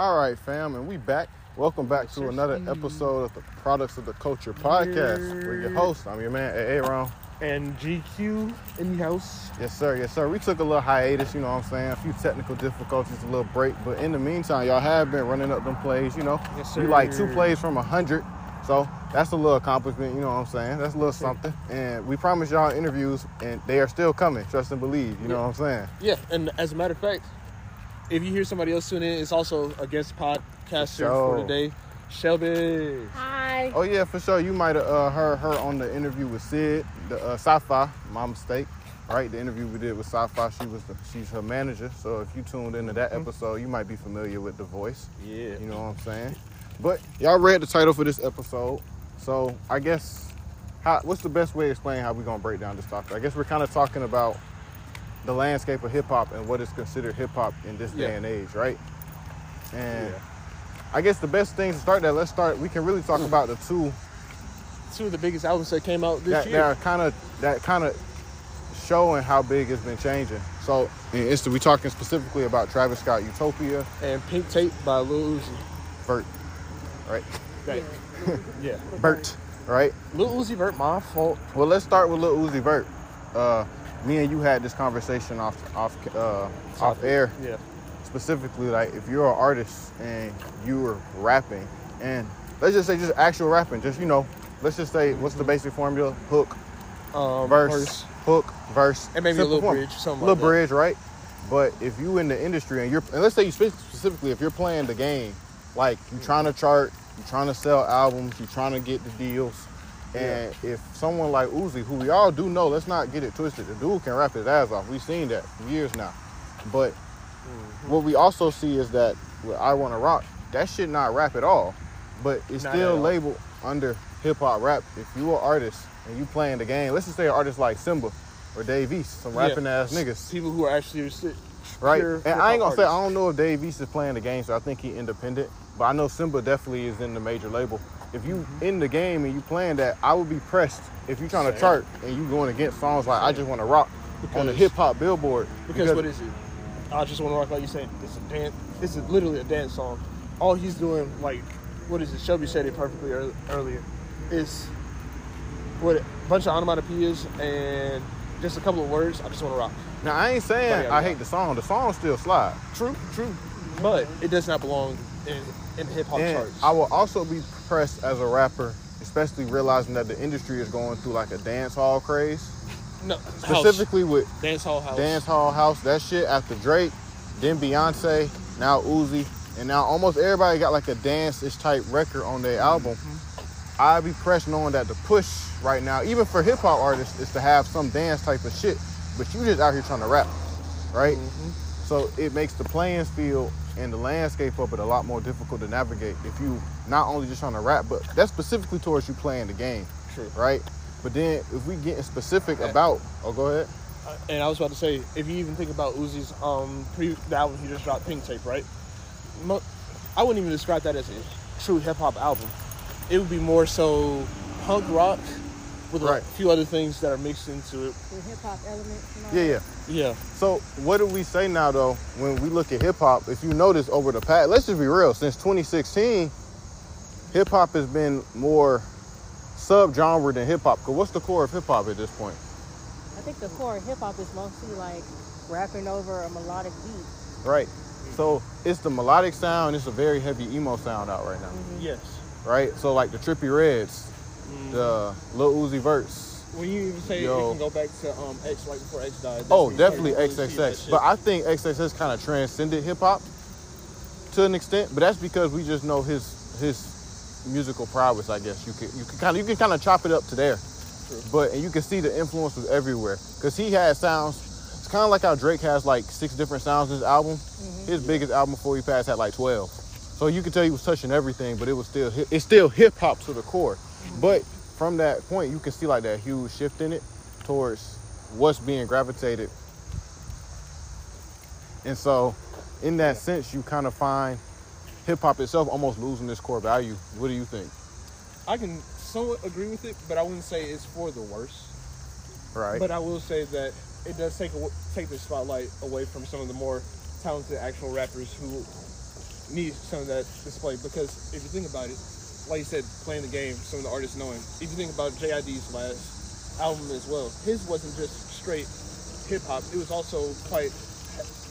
All right, fam, and we back. Welcome back to another episode of the Products of the Culture podcast. We're your host. I'm your man, Aaron. And GQ in the house. Yes, sir. Yes, sir. We took a little hiatus, you know what I'm saying? A few technical difficulties, a little break. But in the meantime, y'all have been running up them plays, you know? Yes, You like two plays from a 100. So that's a little accomplishment, you know what I'm saying? That's a little something. And we promised y'all interviews, and they are still coming. Trust and believe, you know Yeah. what I'm saying? Yeah, and as a matter of fact, if you hear somebody else tune in, it's also a guest podcaster sure. for today, Shelby. Hi. Oh yeah, for sure. You might have uh, heard her on the interview with Sid, the uh, Sci-Fi. My mistake, right? The interview we did with Sci-Fi. She was the, she's her manager. So if you tuned into that episode, you might be familiar with the voice. Yeah. You know what I'm saying? But y'all read the title for this episode, so I guess how, what's the best way to explain how we're gonna break down this topic? I guess we're kind of talking about the landscape of hip hop and what is considered hip hop in this Yeah. day and age, right? And Yeah. I guess the best thing to start that, let's start. We can really talk about the two Two of the biggest albums that came out this that, that year. are kind of that kind of showing how big it's been changing. So, in instant, we talking specifically about Travis Scott, Utopia, And Pink Tape by Lil Uzi. Vert, right? Right. yeah. Vert, right? Lil Uzi Vert, my fault. Well, let's start with Lil Uzi Vert. Uh, me and you had this conversation off off uh, off air, Yeah. specifically like if you're an artist and you were rapping, and let's just say just actual rapping, just you know, let's just say what's the basic formula? Hook, Um, verse, hook, verse, And maybe a little form. bridge, something little like that. bridge, right? But if you in the industry and you're, and let's say you specifically, if you're playing the game, like you're trying to chart, you're trying to sell albums, you're trying to get the deals, and if someone like Uzi, who we all do know, let's not get it twisted, the dude can rap his ass off. We've seen that for years now. But Mm-hmm. what we also see is that with I Want to Rock, that shit not rap at all, but it's Not still labeled under hip hop rap. If you an artist and you playing the game, let's just say an artist like Symba or Dave East, some rapping Yeah. ass niggas, People who are actually sit- right? And I ain't gonna say I don't know if Dave East is playing the game, so I think he independent. But I know Symba definitely is in the major label. If you in the game and you playing that, I would be pressed if you trying to Same. chart and you going against songs like I just want to rock on the hip hop billboard. Because, what is it? I just want to rock like you said. It's a dance. This is literally a dance song. All he's doing, like, what is it? Shelby said it perfectly ear- earlier. Is what a bunch of onomatopoeias and just a couple of words. I just want to rock. Now I ain't saying I yeah. hate the song. The song still slide. True, true. But it does not belong in in hip hop charts. I will also be pressed as a rapper, especially realizing that the industry is going through like a dance hall craze. no, Specifically with dance hall house. dance hall house, that shit after Drake, then Beyonce, now Uzi, and now almost everybody got like a dance-ish type record on their album. Mm-hmm. I'd be pressed knowing that the push right now, even for hip hop artists, is to have some dance type of shit. But you just out here trying to rap, right? Mm-hmm. So it makes the playing field and the landscape of it a lot more difficult to navigate if you not only just trying to rap, but that's specifically towards you playing the game, True. right? But then if we getting specific about, oh, go ahead. Uh, And I was about to say, if you even think about Uzi's um pre the album he just dropped, Pink Tape, right? Mo- I wouldn't even describe that as a true hip hop album. It would be more so punk rock with Right. a few other things that are mixed into it. The hip hop elements. And all Yeah, yeah. Yeah, So what do we say now though when we look at hip hop? If you notice over the past, let's just be real. Since 2016, hip hop has been more sub-genre than hip hop. Cause what's the core of hip hop at this point? I think the core of hip hop is mostly like rapping over a melodic beat. Right. So it's the melodic sound. It's a very heavy emo sound out right now. Mm-hmm. yes. Right. So like the Trippie Redds, the Lil Uzi Verts. When you even say Yo. it can go back to um X right before X died. Oh, definitely really XXX. But I think XXX kind of transcended hip hop to an extent. But that's because we just know his his musical prowess. I guess you can you can kind of you can kind of chop it up to there. True. But and you can see the influence was everywhere because he had sounds. It's kind of like how Drake has like six different sounds in his album. His biggest album before he passed had like twelve. So you could tell he was touching everything, but it was still it's still hip hop to the core. But from that point, you can see like that huge shift in it towards what's being gravitated. And so, in that sense, you kind of find hip hop itself almost losing its core value. What do you think? I can somewhat agree with it, but I wouldn't say it's for the worse. Right. But I will say that it does take take the spotlight away from some of the more talented actual rappers who need some of that display because if you think about it, like you said, playing the game, some of the artists knowing. If you think about JID's last album as well, his wasn't just straight hip hop. It was also quite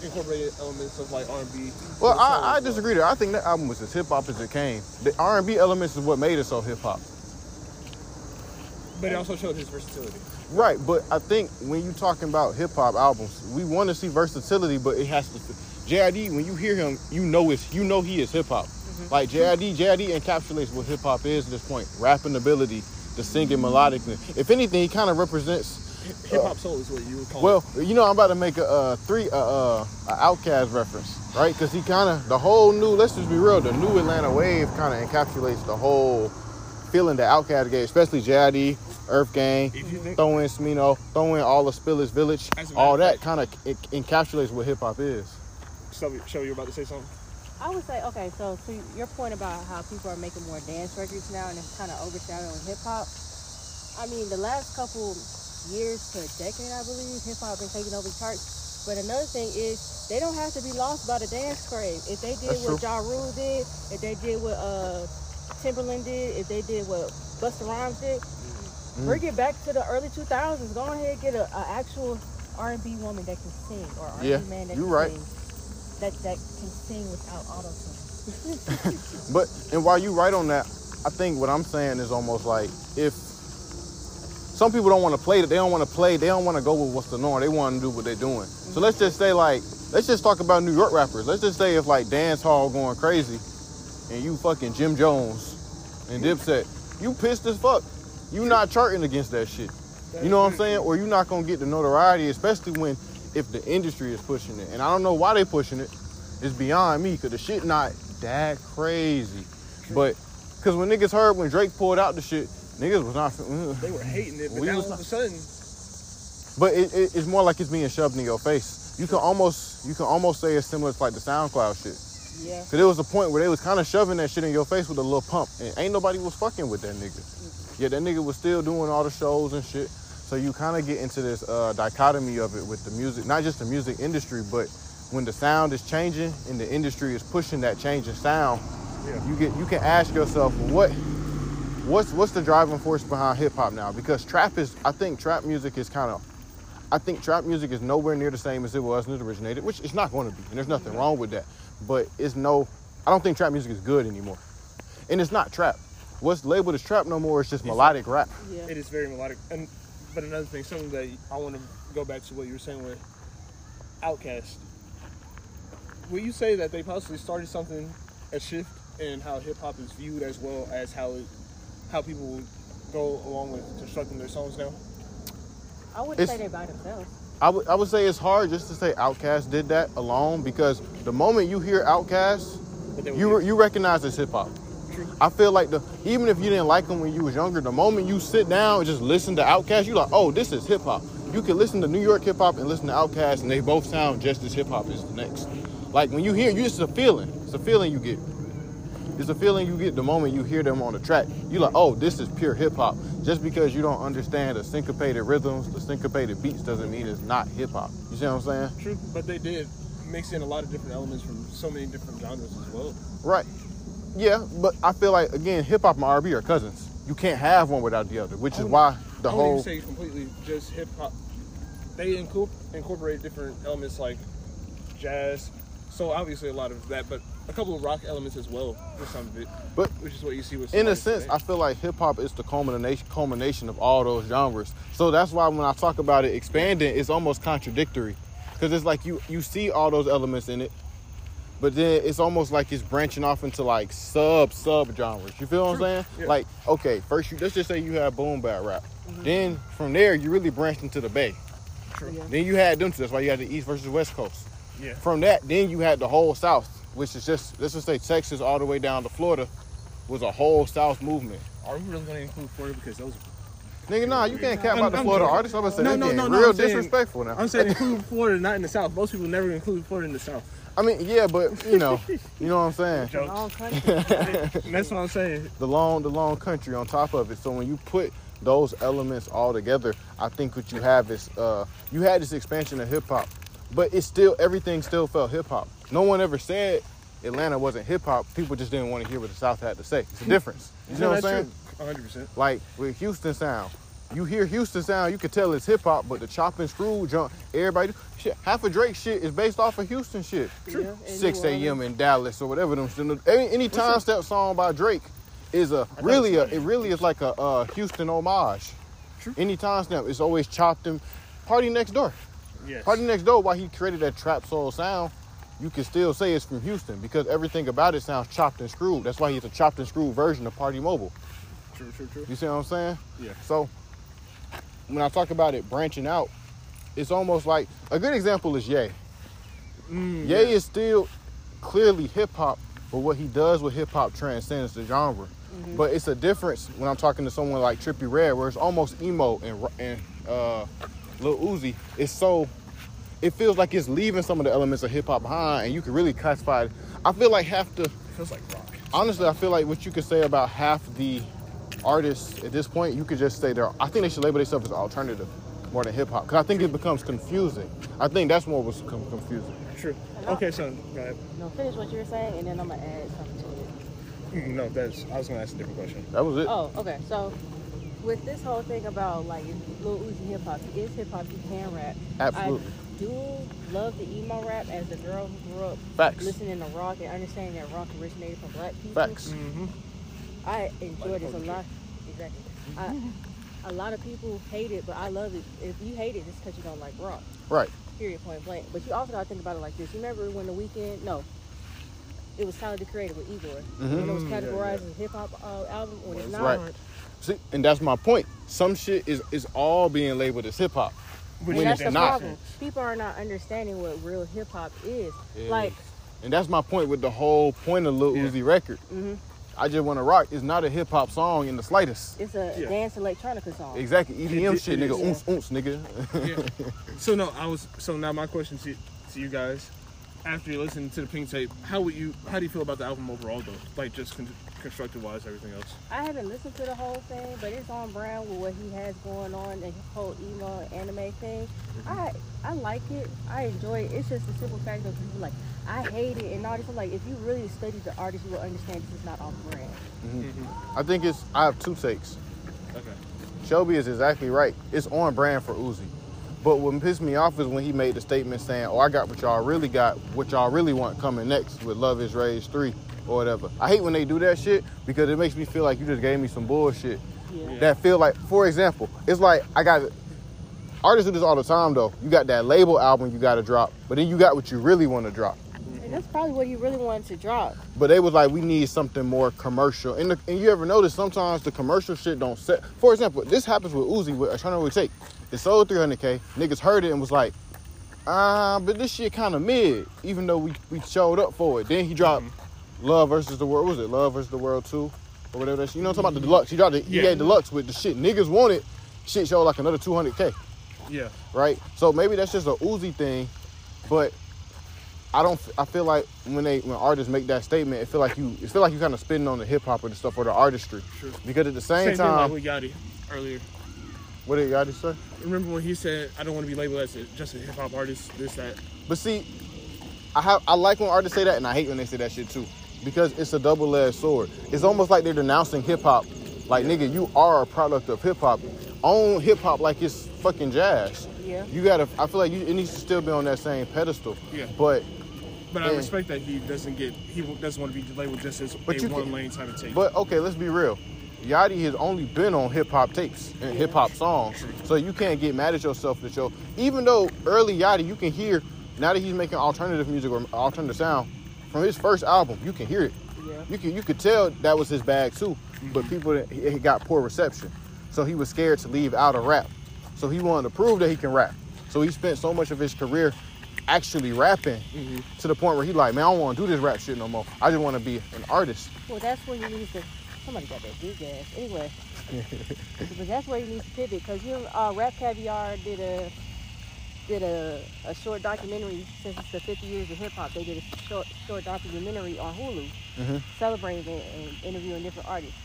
incorporated elements of like R and B. Well, I, I disagree there. I think that album was as hip hop as it came. The R and B elements is what made it so hip hop. But it also showed his versatility. Right, but I think when you're talking about hip hop albums, we want to see versatility, but it has to. JID, when you hear him, you know it's you know he is hip hop. Like JID, JID encapsulates what hip hop is at this point: rapping ability, the singing melodicness. If anything, he kind of represents. Hip hop soul is what you would call Well, it. you know, I'm about to make a, uh three uh, uh a Outkast reference, right? Because he kind of the whole new. Let's just be real. The new Atlanta wave kind of encapsulates the whole feeling that Outkast gave, especially JID, EarthGang. You think- Throw in Smino, throw in all the Spillage Village, a all that kind of encapsulates what hip hop is. So, show you're about to say something. I would say, okay, so to your point about how people are making more dance records now and it's kind of overshadowing hip hop. I mean, the last couple years to a decade, I believe, hip hop been taking over charts. But another thing is, they don't have to be lost by the dance craze. If they did That's what true. Ja Rule did, if they did what uh, Timbaland did, if they did what Busta Rhymes did, Mm-hmm. bring it back to the early 2000s. Go ahead and get a, a actual R&B woman that can sing or R&B Yeah, man that can right. sing. That, that can sing without auto-tune. But and while you write on that, I think what I'm saying is almost like if some people don't want to play that, they don't want to play, they don't want to go with what's the norm. They want to do what they're doing. So let's just say like, let's just talk about New York rappers. Let's just say if like dance hall going crazy, and you fucking Jim Jones and Dipset, you pissed as fuck. You not charting against that shit. You know what I'm saying? Or you not gonna get the notoriety, especially when if the industry is pushing it. And I don't know why they pushing it. It's beyond me, cause the shit not that crazy. But cause when niggas heard when Drake pulled out the shit, niggas was not. mm. They were hating it, but We now all of a sudden, But it, it, it's more like it's being shoved in your face. You can almost you can almost say it's similar to like the SoundCloud shit. Yeah. Cause there was a point where they was kind of shoving that shit in your face with a little pump, and ain't nobody was fucking with that nigga. Yeah, that nigga was still doing all the shows and shit. So you kind of get into this uh, dichotomy of it with the music, not just the music industry, but when the sound is changing and the industry is pushing that changing sound, Yeah. you get you can ask yourself what what's what's the driving force behind hip hop now? Because trap is, I think trap music is kind of, I think trap music is nowhere near the same as it was when it originated, which it's not going to be, and there's nothing wrong with that. But it's no, I don't think trap music is good anymore, and it's not trap. What's labeled as trap no more is just melodic rap. Yeah. it is very melodic. And but another thing, something that I want to go back to what you were saying with Outkast. Will you say that they possibly started something, a shift in how hip hop is viewed as well as how it, how people go along with constructing their songs now? I wouldn't It's- say they by themselves. I would I would say it's hard just to say Outkast did that alone because the moment you hear Outkast, But they you you recognize it's hip hop. True. I feel like the even if you didn't like them when you was younger, the moment you sit down and just listen to Outkast, you like, oh, this is hip hop. You can listen to New York hip hop and listen to Outkast, and they both sound just as hip hop as the next. Like when you hear, you just a feeling. It's a feeling you get. It's a feeling you get the moment you hear them on the track. You like, oh, this is pure hip hop. Just because you don't understand the syncopated rhythms, the syncopated beats, doesn't mean it's not hip hop. You see what I'm saying? True, but they did mix in a lot of different elements from so many different genres as well. Right. Yeah, but I feel like again, hip hop and R&B are cousins. You can't have one without the other, which is oh, why the I whole wouldn't even say completely just hip hop. They incorpor- incorporate different elements like jazz. So obviously a lot of that, but a couple of rock elements as well with some of it. But which is what you see with. in a sense, today. I feel like hip hop is the culmination culmination of all those genres. So that's why when I talk about it expanding, it's almost contradictory, because it's like you you see all those elements in it, but then it's almost like it's branching off into like sub sub genres. You feel what I'm saying? Yeah. Like okay, first you let's just say you have boom bap rap, mm-hmm. then from there you really branched into the bay. True. Yeah. Then you had them two. That's why you had the East versus West Coast. Yeah. From that, then you had the whole South, which is just let's just say Texas all the way down to Florida, was a whole South movement. Are we really gonna include Florida because those? Nigga, nah, you can't cap I'm- out the I'm Florida joking. artists. I'm gonna say No, they're no, no, no, real I'm saying- disrespectful now. I'm saying include Florida, not in the South. Most people never include Florida in the South. I mean, yeah, but you know, you know what I'm saying. Joke. Long country. That's what I'm saying. The long, the long country on top of it. So when you put those elements all together, I think what you have is uh, you had this expansion of hip hop, but it's still everything still felt hip hop. No one ever said Atlanta wasn't hip hop, people just didn't want to hear what the South had to say. It's a difference. You know what I'm saying? Hundred percent. Like with Houston sound, you hear Houston sound, you can tell it's hip hop, but the chop and screw jump, everybody, shit, half of Drake shit is based off of Houston shit. Yeah, 6 a.m. In Dallas or whatever them. Any, any timestamp song by Drake is a really a, it really is like a uh, Houston homage. True. Any timestamp, it's always chopped and PartyNextDoor. Yes. PartyNextDoor, Why he created that trap soul sound, you can still say it's from Houston because everything about it sounds chopped and screwed. That's why he's a chopped and screwed version of Party Mobile. True. True. True. You see what I'm saying? Yeah. So when I talk about it branching out, it's almost like a good example is Ye. Mm, Ye is still clearly hip hop, but what he does with hip hop transcends the genre. But it's a difference when I'm talking to someone like Trippie Redd, where it's almost emo and and uh, Lil Uzi. It's so it feels like it's leaving some of the elements of hip hop behind, and you can really classify it. I feel like half the feels like rock. honestly, I feel like what you could say about half the artists at this point, you could just say they're. I think they should label themselves as alternative more than hip hop, because I think it becomes confusing. I think that's more what's com- confusing. True. Okay, so go ahead. No, finish what you were saying, and then I'm gonna add something to it. Mm, No, that's. I was gonna ask a different question. That was it. Oh, okay. So with this whole thing about like Lil Uzi hip hop, he is hip hop. He can rap. Absolutely. I do love the emo rap as a girl who grew up Facts. listening to rock and understanding that rock originated from black people. Facts. Mm-hmm. I enjoy this a lot. Exactly. I, a lot of people hate it, but I love it. If you hate it, it's because you don't like rock. Right. Period. Point blank. But you also got to think about it like this. You remember when the Weeknd? No. It was Tyler the Creator with Igor. When it was Mm, yeah, categorized yeah. as hip hop uh, album, when it's not. Right. See, and that's my point. Some shit is is all being labeled as hip hop. Which When that's it's the not. problem. People are not understanding what real hip hop is. Like, And that's my point with the whole point of Lil Yeah. Uzi record. Mhm. I just want to rock. It's not a hip hop song in the slightest. it's a Yeah. dance electronica song. Exactly. EDM It- shit, it nigga. is. Oons, oons, nigga. Yeah. so no, I was. So now my question to, to you guys, after you listen to the Pink Tape, how would you? How do you feel about the album overall, though? Like just con- constructed wise, everything else. I haven't listened to the whole thing, but it's on brand with what he has going on, the whole emo anime thing. Mm-hmm. I I like it. I enjoy it. It's just the simple fact that people like I hate it and all this. I'm like, if you really study the artist, you will understand this is not on brand. Mm-hmm. Mm-hmm. I think it's. I have two takes. Okay. Shelby is exactly right. It's on brand for Uzi. But what pissed me off is when he made the statement saying, "Oh, I got what y'all really got, what y'all really want coming next with Luv Is Rage 3 or whatever." I hate when they do that shit because it makes me feel like you just gave me some bullshit. Yeah. That feel like, for example, it's like I got artists do this all the time though. You got that label album you got to drop, but then you got what you really want to drop. And that's probably what he really wanted to drop. But they was like, we need something more commercial. And, the, and you ever notice sometimes the commercial shit don't set. For example, this happens with Uzi with Eternal Atake. It sold 300K. Niggas heard it and was like, ah, but this shit kind of mid, even though we, we showed up for it. Then he dropped Luv versus the World. What was it? Luv versus the World 2 or whatever that shit. You know what I'm talking about? The deluxe. He dropped the Yeah. EA deluxe with the shit niggas wanted. Shit showed like another 200K Yeah. right? So maybe that's just a Uzi thing, but I don't. I feel like when they when artists make that statement, it feel like you it feel like you kind of spitting on the hip hop or the stuff or the artistry. True. Because at the same, Same thing like time, with Yachty earlier. what did just say? Remember when he said, "I don't want to be labeled as a, just a hip hop artist." This that. But see, I have I like when artists say that, and I hate when they say that shit too, because it's a double edged sword. It's almost like they're denouncing hip hop. Like nigga, you are a product of hip hop. Own hip hop like it's fucking jazz. Yeah. You gotta. I feel like you, it needs to still be on that same pedestal. Yeah. But But I respect that he doesn't get. He doesn't want to be labeled just as But a you can- one lane type of tape. But okay, let's be real. Yachty has only been on hip hop tapes and hip hop songs, so you can't get mad at yourself that yo. Even though early Yachty, you can hear now that he's making alternative music or alternative sound from his first album, you can hear it. Yeah. You can you could tell that was his bag too, but people he, he got poor reception, so he was scared to leave out a rap. So he wanted to prove that he can rap. So he spent so much of his career actually rapping to the point where he like, man, I don't want to do this rap shit no more. I just want to be an artist. Well, that's where you need to. Somebody got that big gas. Anyway, but that's where you need to pivot because you uh, RapCaviar did a did a, a short documentary since it's the 50 years of hip hop. They did a short short documentary on Hulu Mhm. celebrating it and interviewing different artists.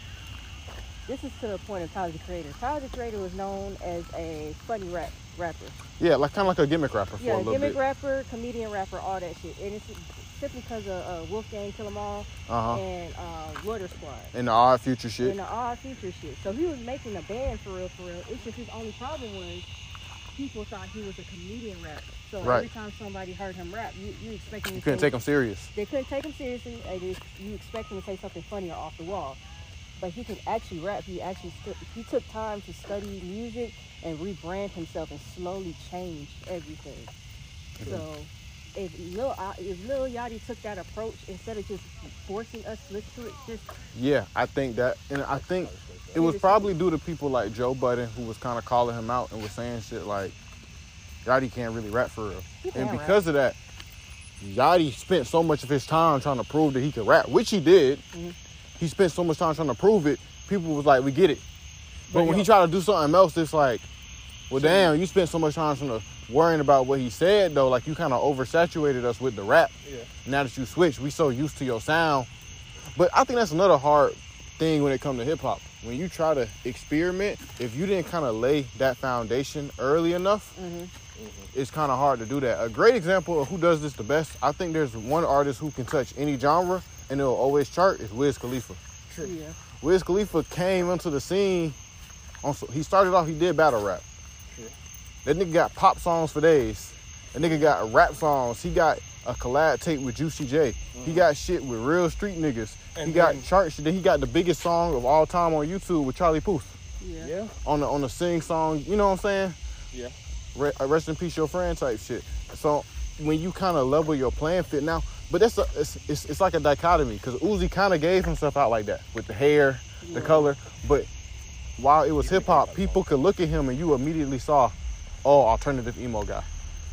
This is to the point of Tyler the Creator. Tyler the Creator was known as a funny rap rapper. Yeah, like kind of like a gimmick rapper for Yeah, a little gimmick bit. rapper, comedian rapper, all that shit. And it's simply because of uh, Wolfgang Kill 'Em All Uh huh. and uh, Water Squad. And the odd future shit. And the all future shit. So he was making a band for real, for real. It's just his only problem was people thought he was a comedian rapper. So Right. every time somebody heard him rap, you, you expect him You to couldn't say- take him serious. They couldn't take him seriously, you you expect him to say something funny or off the wall. But he can actually rap. He actually stu- he took time to study music and rebrand himself and slowly change everything. So if Lil if Lil Yachty took that approach instead of just forcing us to listen to it, just Yeah, I think that, and I think it was probably due to people like Joe Budden who was kind of calling him out and was saying shit like, Yachty can't really rap for real. And can rap. because of that, Yachty spent so much of his time trying to prove that he could rap, which he did. Mhm. He spent so much time trying to prove it. People was like, we get it. But, But when yo- he tried to do something else, it's like, well, damn, you spent so much time trying to worrying about what he said though. Like you kind of oversaturated us with the rap. Yeah. Now that you switch, we so used to your sound. But I think that's another hard thing when it comes to hip hop. When you try to experiment, if you didn't kind of lay that foundation early enough, Mhm. it's kind of hard to do that. A great example of who does this the best, I think there's one artist who can touch any genre and it'll always chart is Wiz Khalifa. True. yeah. Wiz Khalifa came into the scene. On, he started off, he did battle rap. True. That nigga got pop songs for days. That nigga got rap songs. He got a collab tape with Juicy J. He got shit with real street niggas. He And got then- chart shit. Then he got the biggest song of all time on YouTube with Charlie Puth Yeah. Yeah. on the on the sing song. You know what I'm saying? Yeah. Re- uh, rest in peace, your friend type shit. So when you kind of level your playing fit now, but that's a it's it's, it's like a dichotomy because Uzi kind of gave himself out like that with the hair, the color, but while it was hip hop, people could look at him and you immediately saw, oh, alternative emo guy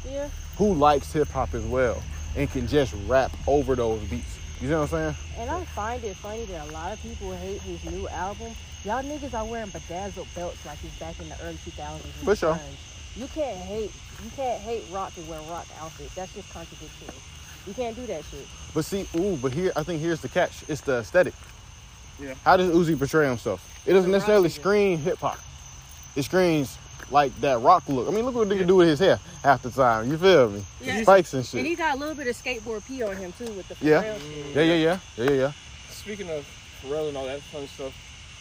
Yeah. who likes hip hop as well and can just rap over those beats. You know what I'm saying? And I find it funny that a lot of people hate his new album. Y'all niggas are wearing bedazzled belts like he's back in the early 2000s. For sure. grunge. You can't hate. You can't hate rock and wear rock outfits. That's just contradictory. You can't do that shit. But see, ooh, but here I think here's the catch. It's the aesthetic. Yeah. How does Uzi portray himself? It doesn't necessarily rock screen hip hop. It screens like that rock look. I mean, look what nigga do with his hair half the time. You feel me? Yeah. Spikes and shit. And he got a little bit of skateboard P on him too with the Yeah. Pharrell shit. Yeah, yeah, yeah, yeah, yeah, yeah. Speaking of Pharrell and all that fun stuff,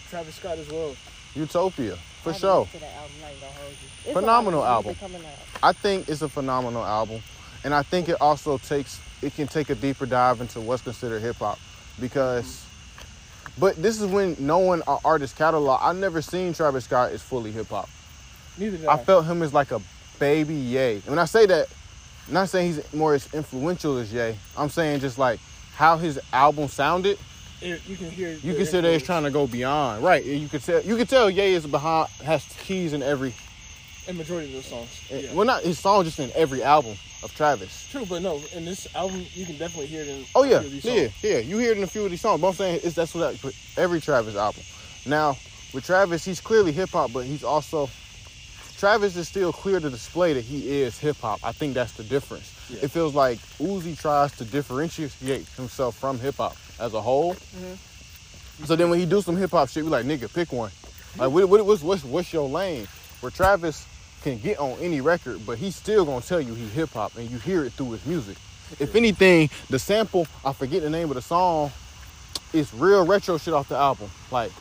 Travis Scott as well. Utopia, for I haven't sure. to that album, I ain't gonna hold you. It's a lot of Phenomenal album. Coming out. I think it's a phenomenal album, and I think it also takes it can take a deeper dive into what's considered hip hop because. But this is when knowing our artist catalog. I've never seen Travis Scott as fully hip hop. Neither I I. felt him as like a baby Ye. And when I say that, I'm not saying he's more as influential as Ye. I'm saying just like how his album sounded. It- you can hear. You that he's trying to go beyond, right? You could tell. You could tell Ye is behind has keys in every. And majority of those songs. Eh, yeah. Well, not his song, just in every album of Travis. True, but no, in this album, you can definitely hear it in. Oh yeah, few of these yeah, songs. yeah. You hear it in a few of these songs, but I'm saying it's that's what I, every Travis album. Now with Travis, he's clearly hip hop, but he's also Travis is still clear to display that he is hip hop. I think that's the difference. Yeah. It feels like Uzi tries to differentiate himself from hip hop as a whole. So then when he do some hip hop shit, we like nigga, pick one. Like what, what, what's what's what's your lane? Where Travis can get on any record, but he's still gonna tell you he hip hop, and you hear it through his music. If anything, the sample, I forget the name of the song, is real retro shit off the album. Like,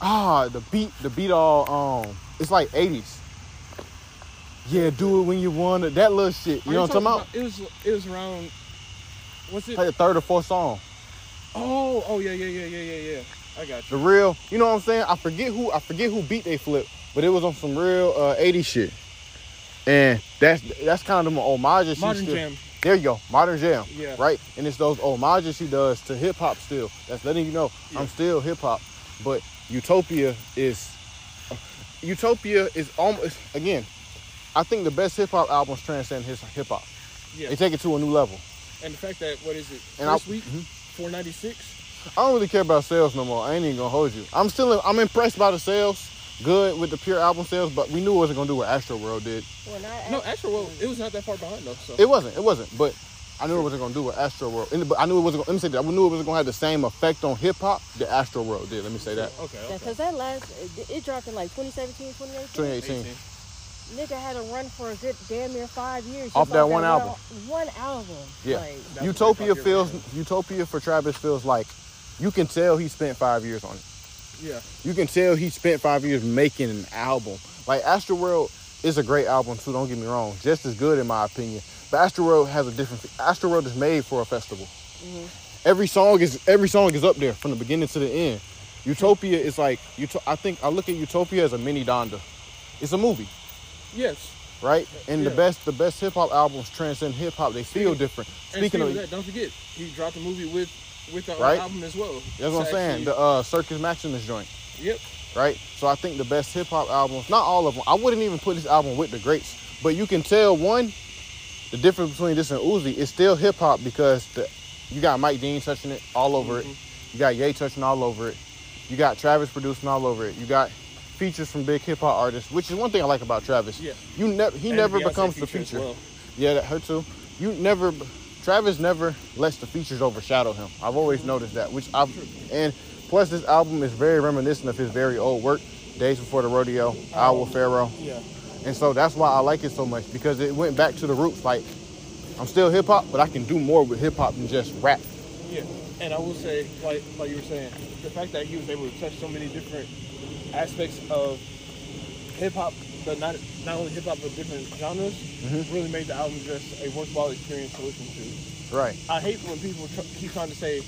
ah, the beat, the beat all, um, it's like 80s. Yeah, do it when you want it. That little shit. You Are know what I'm talking about? It was. It was around. What's it? Like the third or fourth song. Oh, oh yeah, yeah, yeah, yeah, yeah, yeah. I got you. The real, you know what I'm saying? I forget who, I forget who beat they flip, but it was on some real uh, 80s shit. And that's that's kind of them homages. she Modern Jam. There you go, modern jam. Yeah. Right, and it's those homages she does to hip hop. Still, that's letting you know Yeah. I'm still hip hop. But Utopia is Utopia is almost again. I think the best hip hop albums transcend his hip hop. Yeah. They take it to a new level. And the fact that what is it? And I- First week, Mhm. 496. I don't really care about sales no more. I ain't even gonna hold you. I'm still I'm impressed by the sales. Good with the pure album sales, but we knew it wasn't gonna do what Astroworld did. Well, not No, Astro actually, World. it was not that far behind though. So It wasn't. It wasn't. But I knew it wasn't gonna do what Astroworld. and- But I knew it wasn't. Gonna, let me say that. I knew it wasn't gonna have the same effect on hip hop that Astroworld did. Let me say that. okay, Yeah, okay. cause that last it, it dropped in like 2017, 2018. 2018. 18. nigga had a run for a good damn near five years. Off just that one album. One album. Yeah. Like, Utopia feels Five Utopia for Travis feels like you can tell he spent five years on it. Yeah. You can tell he spent five years making an album. Like Astroworld is a great album too. Don't get me wrong, just as good in my opinion. But Astroworld has a different. Astroworld is made for a festival. Every song is every song is up there from the beginning to the end. Utopia is like Uto- I think I look at Utopia as a mini Donda. It's a movie, Yes. right? And the best the best hip hop albums transcend hip hop. They feel Speaking- different. Speaking of of that, don't forget he dropped a movie with with the Right. album as well. that's what I'm It's saying. The uh, Circus Maximus joint. yep. right? So I think the best hip hop albums, not all of them, I wouldn't even put this album with the greats, but you can tell one, the difference between this and Uzi is still hip hop because the, you got Mike Dean touching it all over it, you got Ye touching all over it, you got Travis producing all over it, you got features from big hip hop artists, which is one thing I like about Travis. Yeah. you never he And never becomes the feature well. Yeah, that her too. You never, Travis never lets the features overshadow him. I've always noticed that, which I've, and plus this album is very reminiscent of his very old work, Days Before the Rodeo, Owl Pharaoh. Yeah. And so that's why I like it so much because it went back to the roots. Like, I'm still hip hop, but I can do more with hip hop than just rap. Yeah, and I will say, like like you were saying, the fact that he was able to touch so many different aspects of hip hop, but not not only hip hop but different genres, Mm-hmm. really made the album just a worthwhile experience to listen to. Right. I hate when people tr- keep trying to say,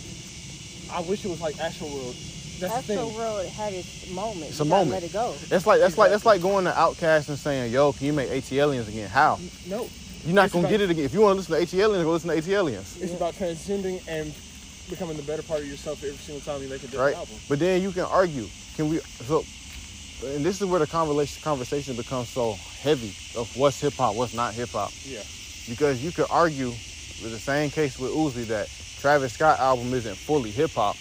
"I wish it was like Astro World." That's the Astro thing. World had its moment. It's You a gotta moment. Let it go. That's like that's like that's like going to Outkast and saying, "Yo, can you make ATLiens again?" How? No, You're not It's gonna about- get it again. If you want to listen to ATLiens, go listen to ATLiens. it's about transcending and becoming the better part of yourself every single time you make a different right? album. But then you can argue. Can we? So, and this is where the conversation conversation becomes so heavy of what's hip hop, what's not hip hop, Yeah, because you could argue with the same case with Uzi that Travis Scott album isn't fully hip hop,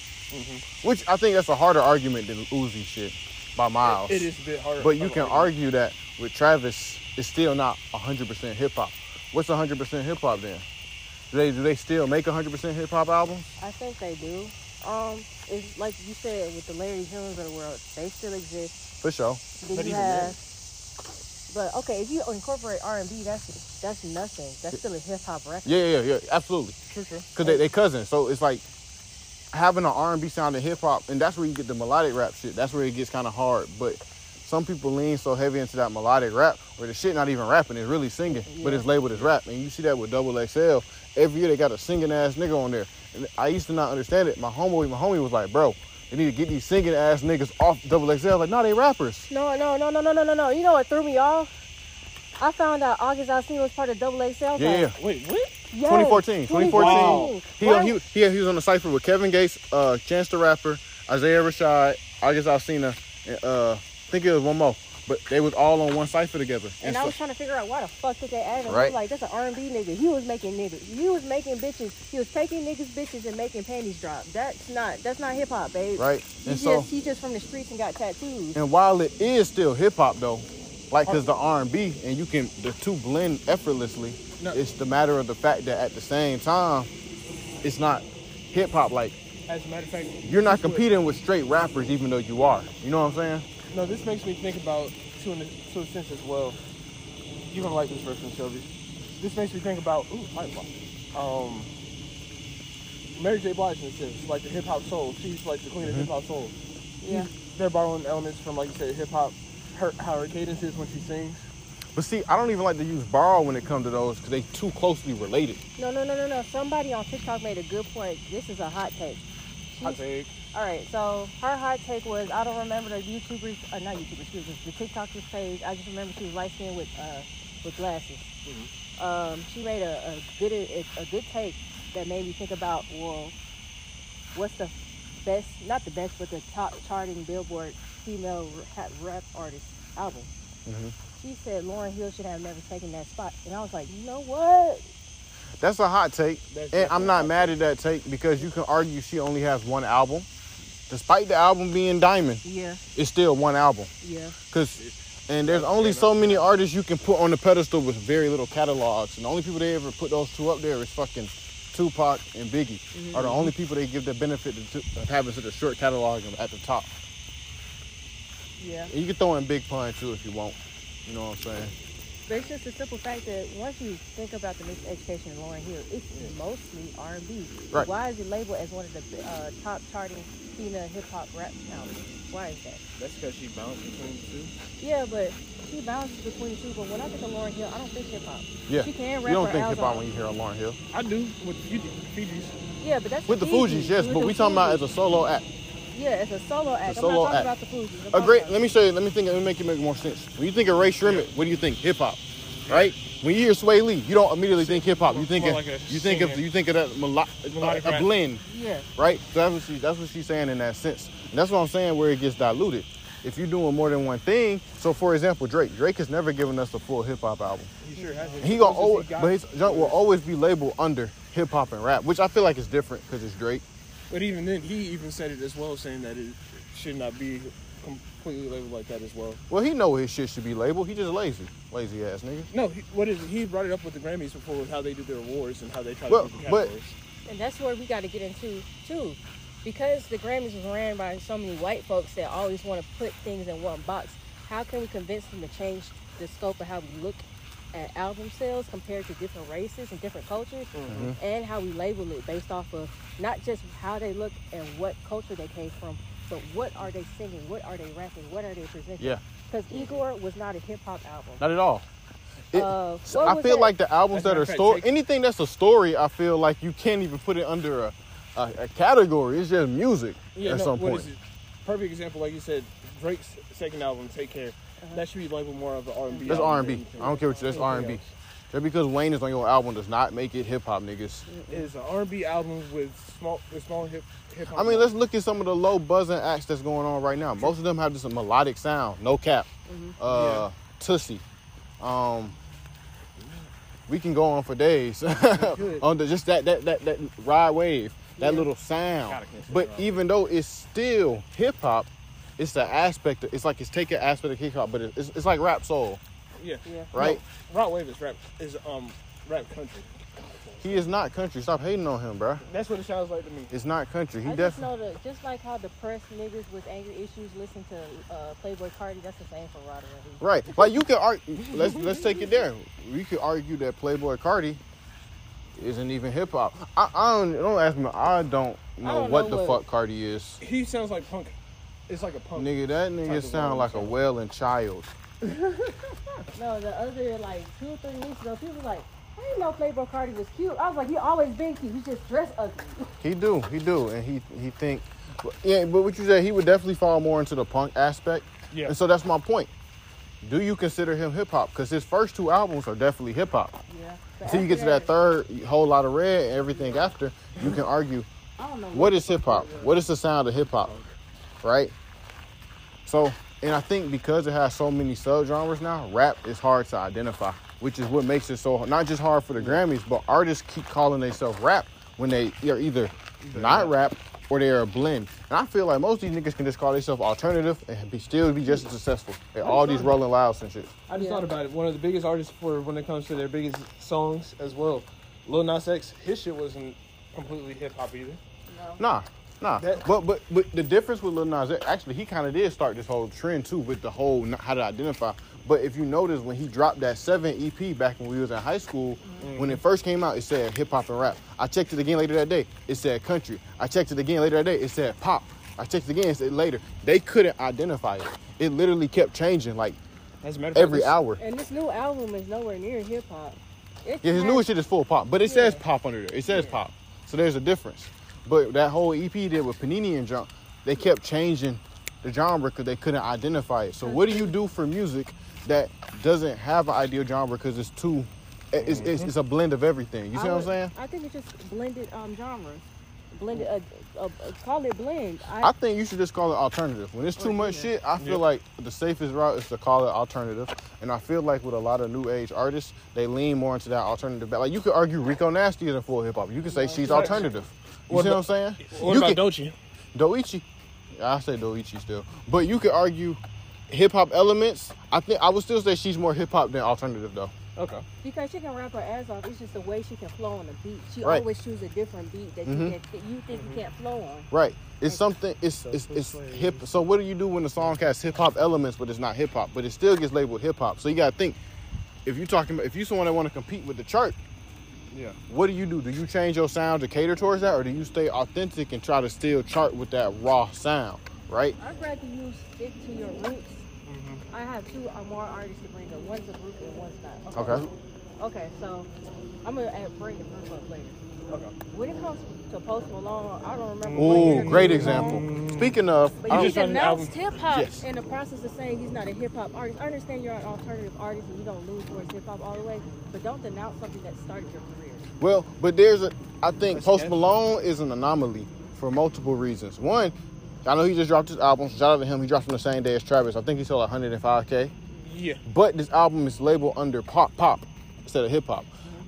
which I think that's a harder argument than Uzi shit by miles. it is a bit harder. But you can argue that with Travis, it's still not 100% hip hop. What's 100% hip hop then? Do they do they still make 100% hip hop albums? I think they do. Um, it's like you said with the Larry Jones of the world, they still exist. For sure. Then But you even have, but okay, if you incorporate R and B, that's that's nothing. That's still a hip hop record. Yeah, yeah, yeah, absolutely. True, true. Cause they they cousins, so it's like having an R and B sound in hip hop, and that's where you get the melodic rap shit. That's where it gets kind of hard. But some people lean so heavy into that melodic rap, where the shit not even rapping, it's really singing, but it's labeled as rap. And you see that with Double XL. Every year they got a singing ass nigga on there. And I used to not understand it. My homeboy, my homie was like, bro, they need to get these singing ass niggas off Double XL. Like, no, they rappers. No, no, no, no, no, no, no, no. You know what threw me off? I found out August Alsina was part of Double XL. Yeah, yeah. Wait, what? Yes, 2014, 2014. He, Why- he, he, he was on the cipher with Kevin Gates, uh, Chance the Rapper, Isaiah Rashad, August Alsina, and uh, I think it was one more. But they was all on one cipher together. And I so- was trying to figure out why the fuck did they add him. Right. Like, that's an R&B nigga. He was making niggas. He was making bitches. He was taking niggas bitches and making panties drop. That's not. That's not hip hop, babe. right? He's And just. so, he's just from the streets and got tattoos. and while it is still hip hop though, like cause the R and B and you can the two blend effortlessly. No. It's the matter of the fact that at the same time, it's not hip hop. Like As a matter of fact, you're not this is competing with straight rappers, even though you are. You know what I'm saying? No, this makes me think about to an to a sense as well. You're gonna like this verse from Shelby. This makes me think about ooh, pipe bomb. Um, Mary J. Blige in a sense, like the hip hop soul. She's like the queen Mm-hmm. of hip hop soul. Yeah. They're borrowing elements from, like you said, hip hop. Her how her cadence is when she sings. But see, I don't even like to use borrow when it comes to those because they too closely related. No, no, no, no, no. Somebody on TikTok made a good point. This is a hot take. I She's- think. All right, so her hot take was I don't remember the YouTubers, uh, not YouTubers, excuse me, the TikTokers page. I just remember she was light skinned with uh, with glasses. Um, she made a, a good a, a good take that made me think about well, what's the best, not the best, but the top charting Billboard female rap, rap artist album. Mhm. She said Lauryn Hill should have never taken that spot, and I was like, you know what? That's a hot take, That's and I'm not hot mad at that take because you can argue she only has one album. Despite the album being Diamond, Yeah, it's still one album. yeah. Cause, and there's only so many artists you can put on the pedestal with very little catalogs, and the only people they ever put those two up there is fucking Tupac and Biggie, are the only people they give the benefit of having such a short catalog at the top. Yeah. And you can throw in Big Pun too if you want. You know what I'm saying? But it's just the simple fact that once you think about the mixed education of Lauryn Hill, it's mostly R&B. Right. Why is it labeled as one of the uh, top charting female hip hop rap albums? Why is that? That's because she bounced between the two. Yeah, but she bounces between the two. But when I think of Lauryn Hill, I don't think hip hop. Yeah. She can You rap don't think hip hop when you hear a Lauryn Hill. I do with the Fugees. Yeah, but that's With the Fugees. Fugees, yes, With but we talking about as a solo act. Yeah, it's a solo act. a I'm solo not talking act. about the Fugees. I'm A great. Let me say. Let me think. Let me make it make more sense. When you think of Rae Sremmurd, what do you think? Hip hop, right? When you hear Swae Lee, you don't immediately think hip hop. You think of, like you think of you think of that melo- uh, Melodic a, a uh, blend, Yeah. right? So that's what she that's what she's saying in that sense. And that's what I'm saying where it gets diluted. If you're doing more than one thing, so for example, Drake, Drake has never given us a full hip hop album. He sure has. He gonna always, but his junk will always be labeled under hip hop and rap, which I feel like is different because it's Drake. But even then, he even said it as well, saying that it should not be completely labeled like that as well. Well, he know his shit should be labeled. He just lazy, lazy ass nigga. No, he, what is it? He brought it up with the Grammys before with how they do their awards and how they try Well, to do the but- And that's where we got to get into too, because the Grammys was ran by so many white folks that always want to put things in one box. How can we convince them to change the scope of how we look at album sales compared to different races and different cultures, and how we label it based off of not just how they look and what culture they came from, but what are they singing, what are they rapping, what are they presenting? Yeah, Because Igor was not a hip hop album. not at all. It- Uh, I feel that? like the albums That's that are not story, anything that's a story, I feel like you can't even put it under a, a, a category. It's just music Yeah, at no, some point. is it? Perfect example, like you said, Drake's second album, Take Care. That should be labeled more of an R&B. That's album R and B. I don't care what you. That's R&B. else. Just because Wayne is on your album does not make it hip hop, niggas. It's an R&B album with small, with small hip hip hop. I mean, let's look at some of the low buzzing acts that's going on right now. Most of them have this melodic sound, no cap. Uh, Toosii. Um, we can go on for days could. on the, just that that that that Rod Wave, that Yeah. little sound. God, I can't say But even though it's still hip hop, it's the aspect. Of, it's like it's taking aspect of hip hop, but it's, it's like rap soul, Yeah. Yeah. right? No, Rod Wave is rap is um rap country. He is not country. Stop hating on him, bro. That's what it sounds like to me. It's not country. He I just definitely. know that just like how depressed niggas with anger issues listen to uh, Playboi Carti, that's the same for Roddy. Right. Like you can argue. let's let's take it there. We could argue that Playboi Carti isn't even hip hop. I, I don't don't ask me. I don't know don't what know the what- fuck Carti is. He sounds like punk. It's like a punk. Nigga, that nigga of sound vibe, like a so. wailing child. No, the other like two or three weeks ago, people was like, I didn't know Playboi Carti was cute. I was like, he always been cute. He just dressed ugly. He do, he do, and he he think. Yeah, but what you said, he would definitely fall more into the punk aspect. Yeah. And so that's my point. Do you consider him hip hop? Because his first two albums are definitely hip hop. Yeah. Until you get to that third Whole Lotta Red and everything after, you can argue I don't know what is hip hop? What is the sound of hip hop? Right? So, and I think because it has so many subgenres now, rap is hard to identify, which is what makes it so not just hard for the Grammys, but artists keep calling themselves rap when they are either not rap or they're a blend. And I feel like most of these niggas can just call themselves alternative and be still be just as successful. At all these rolling louds and shit. I just Yeah. thought about it. One of the biggest artists for when it comes to their biggest songs as well. Lil Nas X, his shit wasn't completely hip hop either. No. Nah, nah. That- but but but the difference with Lil Nas actually, he kind of did start this whole trend too with the whole how to identify. But if you notice, when he dropped that seven EP back when we was in high school, mm-hmm. when it first came out, it said hip hop and rap. I checked it again later that day, it said country. I checked it again later that day, it said pop. I checked it again, it said later. They couldn't identify it. It literally kept changing like As a matter of fact, every hour. And this new album is nowhere near hip hop. Yeah, his newest shit is full pop, but it says pop under there. It says Yeah. pop, so there's a difference. But that whole EP did with Panini and Jump, they kept changing the genre because they couldn't identify it. So what do you do for music that doesn't have an ideal genre because it's too, it's, it's, it's a blend of everything. You see I what I'm would- saying? I think it's just blended um genres. Blended, uh, uh, uh, call it blend. I think you should just call it alternative. When it's too much yeah. shit, I feel Yeah. like the safest route is to call it alternative. And I feel like with a lot of new age artists, they lean more into that alternative. Like you could argue Rico Nasty is a full hip hop. You could say she's alternative. You What see what I'm saying? What you about could, Doechii? Doechii. I say Doechii still, but you could argue hip hop elements. I think I would still say she's more hip hop than alternative though. Okay. because she can rap her ass off. It's just the way she can flow on the beat. She Right. always chooses a different beat that Mhm. you, can, you think you can't flow on. Right. It's something. It's it's, it's hip. So what do you do when the song has hip hop elements, but it's not hip hop, but it still gets labeled hip hop? So you gotta think. if you're talking about if you're someone that want to compete with the chart, Yeah. what do you do? Do you change your sound to cater towards that, or do you stay authentic and try to still chart with that raw sound? Right? I'd rather you stick to your roots. Mm-hmm. I have two or more artists to bring up. One's a group and one's not. Okay. Okay, so I'm gonna add, bring the group up later. Okay. When it comes to Post Malone, I don't remember. Ooh, interview great he was example. Speaking of, But I he just don't- dropped an denounced album. hip hop Yes. in the process of saying he's not a hip hop artist. I understand you're an alternative artist and you don't lean towards hip hop all the way, but don't denounce something that started your career. well, but there's a. I think That's Post Malone is an anomaly for multiple reasons. One, I know he just dropped his album. Shout out to him. He dropped on the same day as Travis. I think he sold 105k. Yeah. But this album is labeled under pop pop instead of hip hop.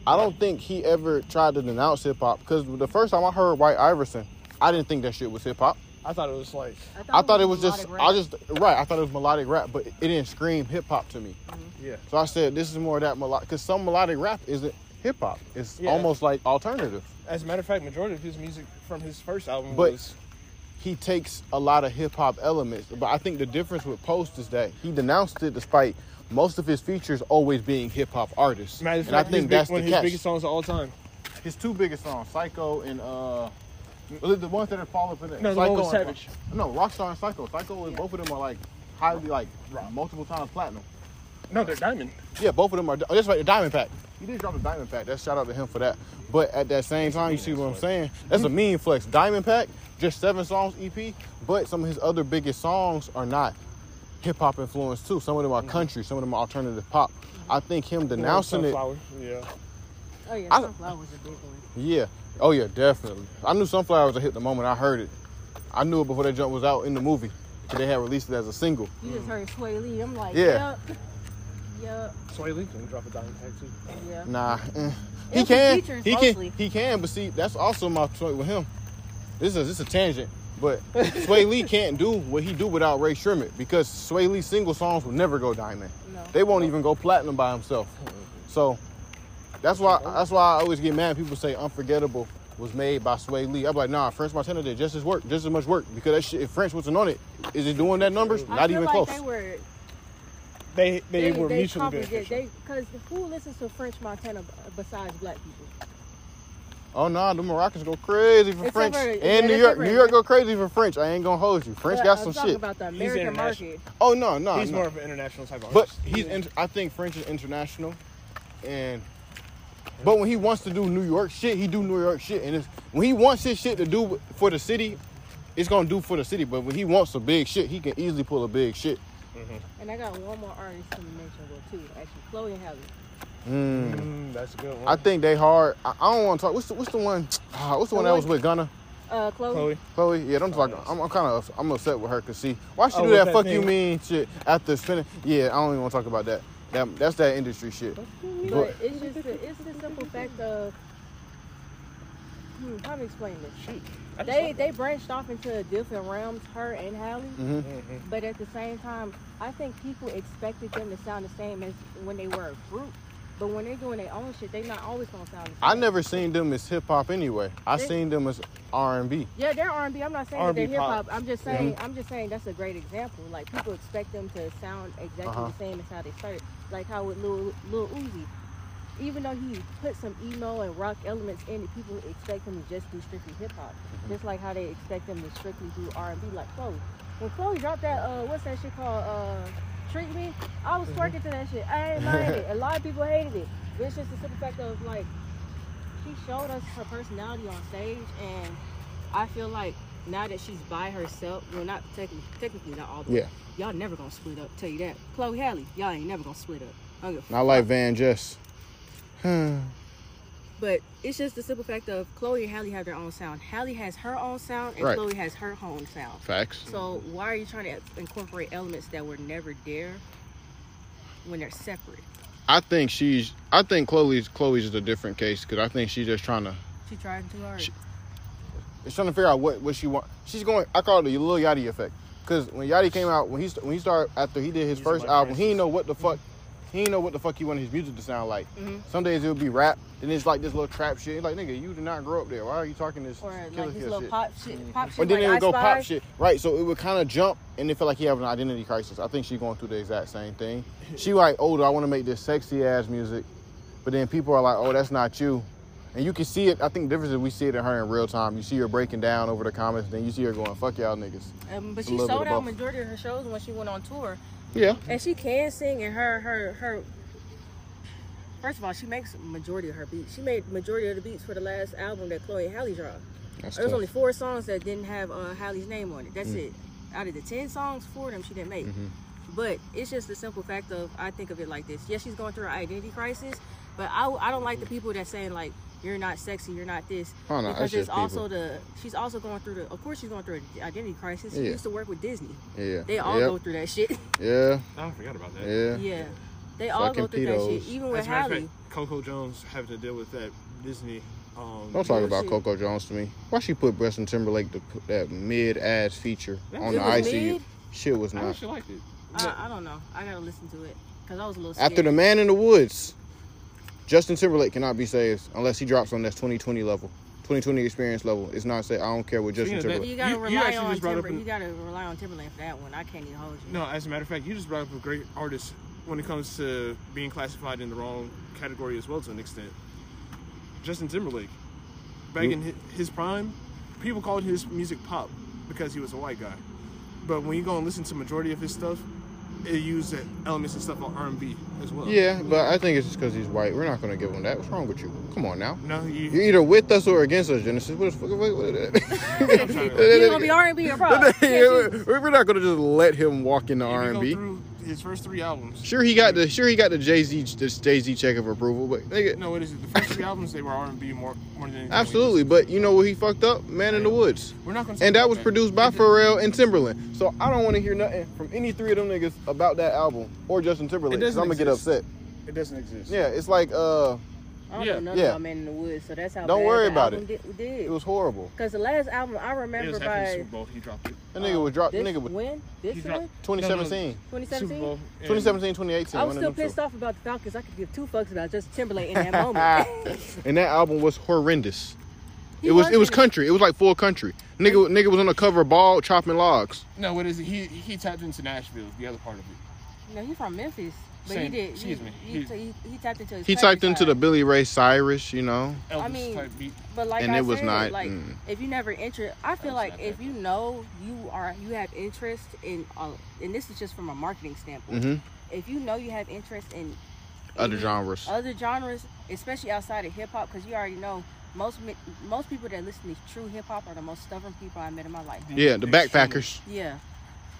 I don't think he ever tried to denounce hip hop because the first time I heard White Iverson, I didn't think that shit was hip hop. I thought it was like. I thought it was just, melodic I just, right. I thought it was melodic rap, but it didn't scream hip hop to me. Mm-hmm. Yeah. So I said, this is more of that melodic, because some melodic rap isn't hip hop. It's Yeah. almost like alternative. As a matter of fact, majority of his music from his first album But- was. He takes a lot of hip hop elements, but I think the difference with Post is that he denounced it despite most of his features always being hip hop artists. Matter of and I fact, his think big- that's one of his catch. biggest songs of all time. His two biggest songs, Psycho and uh, the the ones that have fall up in it. No, the Psycho one with and- Savage. No, Rockstar and Psycho. Psycho and both of them are like highly like multiple times platinum. No, they're diamond. Yeah, both of them are. Oh, that's right, the Diamond Pack. He did drop the Diamond Pack. That's shout out to him for that. But at that same time, you see what I'm saying? That's a mean flex. Diamond Pack, just seven songs EP, but some of his other biggest songs are not hip hop influenced too. Some of them are country, some of them are alternative pop. I think him denouncing it. Yeah. Oh yeah, I- Sunflower was a big one. Yeah. Oh yeah, definitely. I knew Sunflowers would hit the moment I heard it. I knew it before that jump was out in the movie. 'cause They had released it as a single. You just heard Swae Lee. I'm like, Yeah. yeah, yeah, Swae Lee can drop a diamond pack too. yeah. Nah, eh. He can, features he mostly. can, he can. But see, that's also my point with him. This is this is a tangent, but Swae Lee can't do what he do without Rae Sremmurd because Swae Lee single songs will never go diamond. No. They won't even go platinum by himself. So that's why that's why I always get mad. when People say Unforgettable was made by Swae Lee. I'm like, nah, French Montana did just as work, just as much work because that shit. If French wasn't on it, is it doing that numbers? I Not feel even like close. They were They they, were mutually complicate- beneficial. They because who listens to French Montana besides black people? Oh no, the Moroccans go crazy for Except French, for- and New York, different. New York go crazy for French. I ain't gonna hold you. French But got I'm some shit. about the He's American international. market. Oh no, no, He's no. more of an international type of But artist. he's, in, I think French is international, and but when he wants to do New York shit, he do New York shit, and it's, when he wants his shit to do for the city, it's gonna do for the city. But when he wants a big shit, he can easily pull a big shit. Mm-hmm. And I got one more artist to mention well too. Actually, Chloe Halle. Mm. Mm, that's a good one. I think they hard. I, I don't want to talk. What's the, what's the one? ah, what's the, The one that was with Gunna? Uh, Chloe. Chloe. Chloe, yeah, don't talk. yes. I'm, I'm kind of, I'm upset with her because see, why she Oh, do that, that fuck you mean shit after spinning? Yeah, I don't even want to talk about that. That that's that industry shit. But But- it's just the, it's the simple fact of hmm, how to explain this. Shoot. I They like they branched off into different realms, her and Halle. hmm that. Mhm. But at the same time, I think people expected them to sound the same as when they were a group. But when they're doing their own shit, they not always gonna sound the same. I never seen them as hip hop anyway. I They- seen them as R and B. Yeah, they're R and B. I'm not saying that they're hip hop. I'm just saying. I'm just saying that's a great example. Like people expect them to sound exactly Uh-huh. the same as how they started. Like how with Lil, Lil Uzi, even though he put some emo and rock elements in it, people expect him to just do strictly hip hop. Mm-hmm. Just like how they expect them to strictly do R and B. Like Chloe, when Chloe dropped that, uh, what's that shit called? Uh, Treat Me. I was Mm-hmm. twerking to that shit. I ain't mind it. A lot of people hated it. But it's just the simple fact of like she showed us her personality on stage and I feel like now that she's by herself, well not technically technically not all the Yeah. way. Y'all never gonna split up, tell you that. Chloe Halle, y'all ain't never gonna split up. I Not like VanJess. But it's just the simple fact of Chloe and Halle have their own sound. Halle has her own sound and Right. Chloe has her own sound. Facts. So why are you trying to incorporate elements that were never there when they're separate? I think she's. I think Chloe's. Chloe's is a different case because I think she's just trying to. She trying too hard. She- She's trying to figure out what what she want. She's going. I call it the Lil Yachty effect. Because when Yachty came out, when he st- when he started after he did his He's first album, he didn't know what the fuck he didn't know what the fuck he wanted his music to sound like. Mhm. Some days it would be rap, then it's like this little trap shit. He's like, nigga, you did not grow up there. Why are you talking this Or killer like his little shit? pop shit, pop shit. But then like it would go pop shit. Right, so it would kind of jump and it felt like he having an identity crisis. I think she going through the exact same thing. She like, oh, I want to make this sexy ass music. But then people are like, oh, that's not you. And you can see it. I think the difference is we see it in her in real time. You see her breaking down over the comments, then you see her going, fuck y'all niggas. Um, but she sold out majority of her shows when she went on tour, Yeah. and she can sing. And her her her. First of all, she makes majority of her beats. She made majority of the beats for the last album that Chloe and Halle dropped. That's There was tough. only four songs that didn't have uh, Halle's name on it. That's Mm. it. Out of the ten songs, four of them she didn't make. Mhm. But it's just the simple fact of I think of it like this. Yes, she's going through an identity crisis, but I, I don't like the people that saying like you're not sexy, you're not this. Oh, no, because it's also people. the she's also going through the. Of course, she's going through an identity crisis. She Yeah. used to work with Disney. Yeah. They all Yep. go through that shit. Yeah. I forgot about that. Yeah. yeah, they all Fucking go through that shit. Even with As a matter of Halle. fact, Coco Jones having to deal with that Disney. Um, Don't talk about Bullshit. Coco Jones to me. Why she put Preston Timberlake to put that mid ass feature That on the was ICU? mid? Shit was I not. liked it. I, I don't know. I gotta listen to it because I was a little scared. After the Man in the Woods, Justin Timberlake cannot be saved unless he drops on that 2020 level, 2020 experience level. It's not say I don't care what Justin Speaking of that- Timberlake. you gotta You- you rely actually on just brought up Timber. an- You gotta rely on Timberlake for that one. I can't even hold you. No, as a matter of fact, you just brought up a great artist when it comes to being classified in the wrong category as well to an extent. Justin Timberlake. Back in his prime, people called his music pop because he was a white guy. But when you go and listen to majority of his stuff, it used elements and stuff on R&B as well. Yeah, but I think it's just because he's white. We're not gonna give him that. What's wrong with you? Come on now. No, you, You're either with us or against us, Genesis. What the fuck? What, what, You gonna be R and B or pop? Can't. We're not gonna just let him walk into if R you and go B. through his first three albums. Sure, he got the sure he got the Jay Z this Jay Z check of approval, but nigga, No, it is the first three albums they were R&B more more than absolutely. But you know what he fucked up? Man in the Woods. We're not going And that was produced by Pharrell and Timberland. So I don't want to hear nothing from any three of them niggas about that album or Justin Timberlake. I'm gonna get upset. It doesn't exist. Yeah, it's like uh, I don't Yeah. know nothing Yeah. about Man in the Woods, so that's how. Don't bad worry the about album Did, did. it was horrible. Cause the last album I It remember was by Super Bowl. He dropped it. That nigga was dropped. this Nigga was when this He one dropped- 2017, Super 2017. Bowl. and- 2017, 2018. I one was still them two. pissed off about the Falcons. I could give two fucks about just Timberlake in that moment. and that album was horrendous. He it was it was country. It was like full country. Nigga nigga was on the cover ball chopping logs. No, what is it? He he tapped into Nashville. The other part of it. No, he's from Memphis, but Same- he did. excuse he, me, He, he- he, he tapped into his. He country typed into the. Billy Ray Cyrus, you know. Elvis mean, type beat. But like and I it was said, not- like mm. if you never enter, I feel like if that you know you are you have interest in, uh, and this is just from a marketing standpoint. hmm If you know you have interest in Other any genres. other genres, especially outside of hip hop, because you already know most most people that listen to true hip hop are the most stubborn people I met in my life. Yeah, the backpackers. Yeah.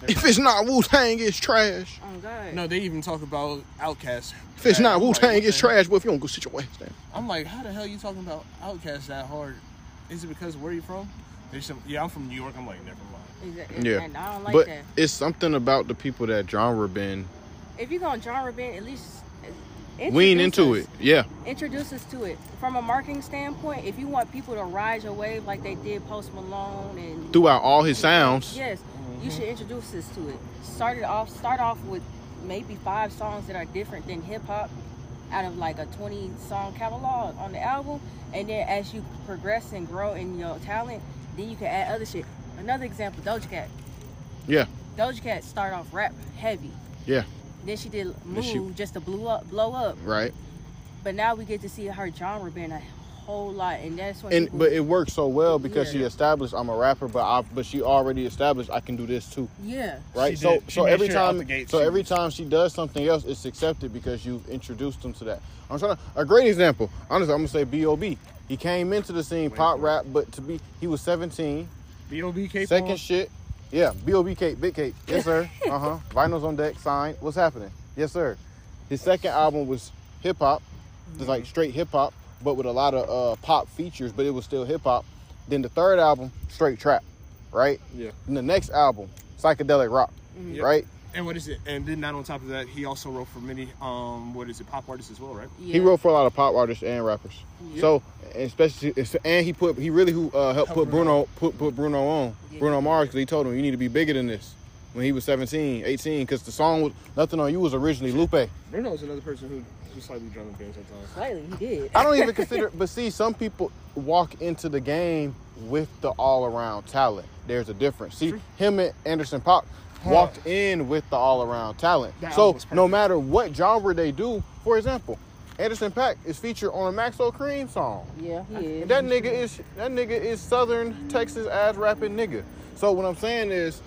If it's not Wu Tang, it's trash. Oh God. No, they even talk about Outkast. If it's not I'm Wu Tang, it's trash. Well, if you don't go sit your ass down. I'm like, how the hell you talking about Outkast that hard? Is it because where you from? There's some. Yeah, I'm from New York. I'm like, never mind. Exactly. Yeah. And I don't like but that. it's something about the people that genre been If you're gonna genre bend, at least lean into us. it. Yeah. Introduce us to it from a marketing standpoint. If you want people to ride your wave like they did Post Malone and Throughout all his sounds. yes, you should introduce us to it. Start it off. Start off with maybe five songs that are different than hip hop, out of like a 20 song catalog on the album, and then as you progress and grow in your talent, then you can add other shit. Another example, Doja Cat. Yeah. Doja Cat started off rap heavy. Yeah. Then she did move she- just to blow up, blow up. Right. But now we get to see her genre being a whole lot, and that's when And people, but it worked so well because she established I'm a rapper, but I but she already established I can do this too. yeah, Right. She so did. She so every sure time the gate so every was- time she does something else, it's accepted because you've introduced them to that. I'm trying to a great example. Honestly, I'm gonna say B.O.B. He came into the scene pop for rap, but to be he was 17. B.O.B. K. Second shit. Yeah, B.O.B. Cake, Big Cake. Yes, sir. Uh huh. Vinyls on deck, signed. What's happening? Yes, sir. His second album was hip hop, just like straight hip hop, but with a lot of uh, pop features, but it was still hip hop. Then the third album, straight trap, right? Yeah. And the next album, psychedelic rock, Yep. right? And what is it? And then not on top of that, he also wrote for many um what is it, pop artists as well, right? yeah. He wrote for a lot of pop artists and rappers. Yeah. So, and especially, and he put he really who uh, helped Helped put Bruno. Bruno put put Bruno on Yeah. Bruno Mars because he told him you need to be bigger than this. When he was 17, 18, because the song was Nothing on You was originally Lupe. Bruno is another person who was slightly drunk in games sometimes. Slightly, he did. I don't even consider, but see, some people walk into the game with the all around talent. There's a difference. See, him and Anderson .Paak walked in with the all around talent. That so no matter what genre they do, for example, Anderson .Paak is featured on a Maxo Kream song. Yeah, he is. That nigga is that nigga is Southern Texas ass rapping nigga. So what I'm saying is,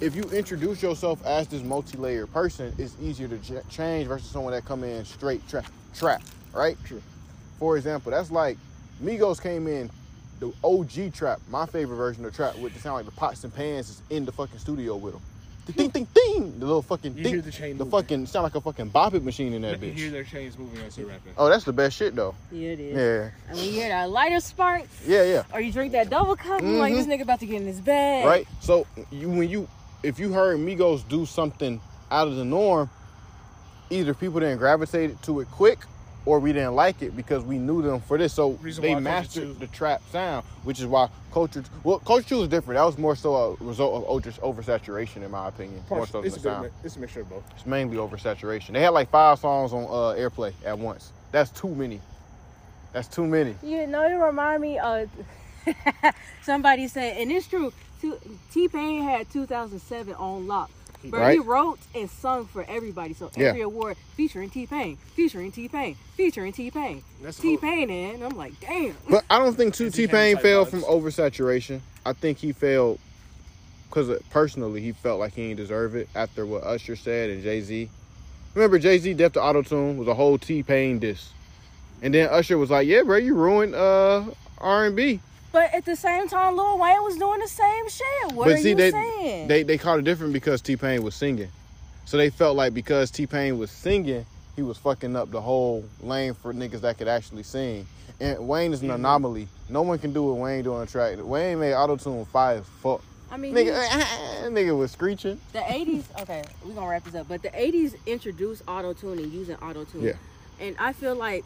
if you introduce yourself as this multi-layered person, it's easier to ch- change versus someone that come in straight trap, trap, right? True. For example, that's like Migos came in the OG trap, my favorite version of trap, with the sound like the pots and pans is in the fucking studio with them. The ding ding ding, the little fucking You ding, hear the chain the moving. fucking sound like a fucking bopping machine in that You hear bitch. their chains moving as they're rapping. Oh, that's the best shit though. Yeah, it is. Yeah, And when you hear that lighter spark, yeah, yeah. or you drink that double cup, you like this mm-hmm. nigga about to get in his bag. right? So you when you if you heard Migos do something out of the norm, either people didn't gravitate to it quick or we didn't like it because we knew them for this. So Reason they mastered the trap sound, which is why culture well culture two was different. That was more so a result of over, oversaturation in my opinion. More so Partial- than it's, the a good, sound. mi- it's a mixture of both. It's mainly oversaturation. They had like five songs on uh, airplay at once. That's too many. That's too many. You know, it remind me of somebody said, and it's true. T Pain had 2007 on lock. But he wrote and sung for everybody. So Yeah. every award featuring T Pain, featuring T Pain, featuring T Pain, That's T cool. Pain, and I'm like, damn. But I don't think two T T-Pain Pain type failed from oversaturation. I think he failed because personally he felt like he didn't deserve it after what Usher said and Jay Z. Remember Jay Z Death to Auto Tune was a whole T Pain diss, and then Usher was like, "Yeah, bro, you ruined uh R and B." But at the same time, Lil Wayne was doing the same shit. What But are see, you they saying? they they called it different because T Pain was singing, so they felt like because T Pain was singing, he was fucking up the whole lane for niggas that could actually sing. And Wayne is an anomaly. No one can do what Wayne do on a track. Wayne made auto tune fire as fuck. I mean, Nigga, he- nigga was screeching. the 80s, okay, we're gonna wrap this up. But the 80s introduced auto tune and using auto tune. Yeah. And I feel like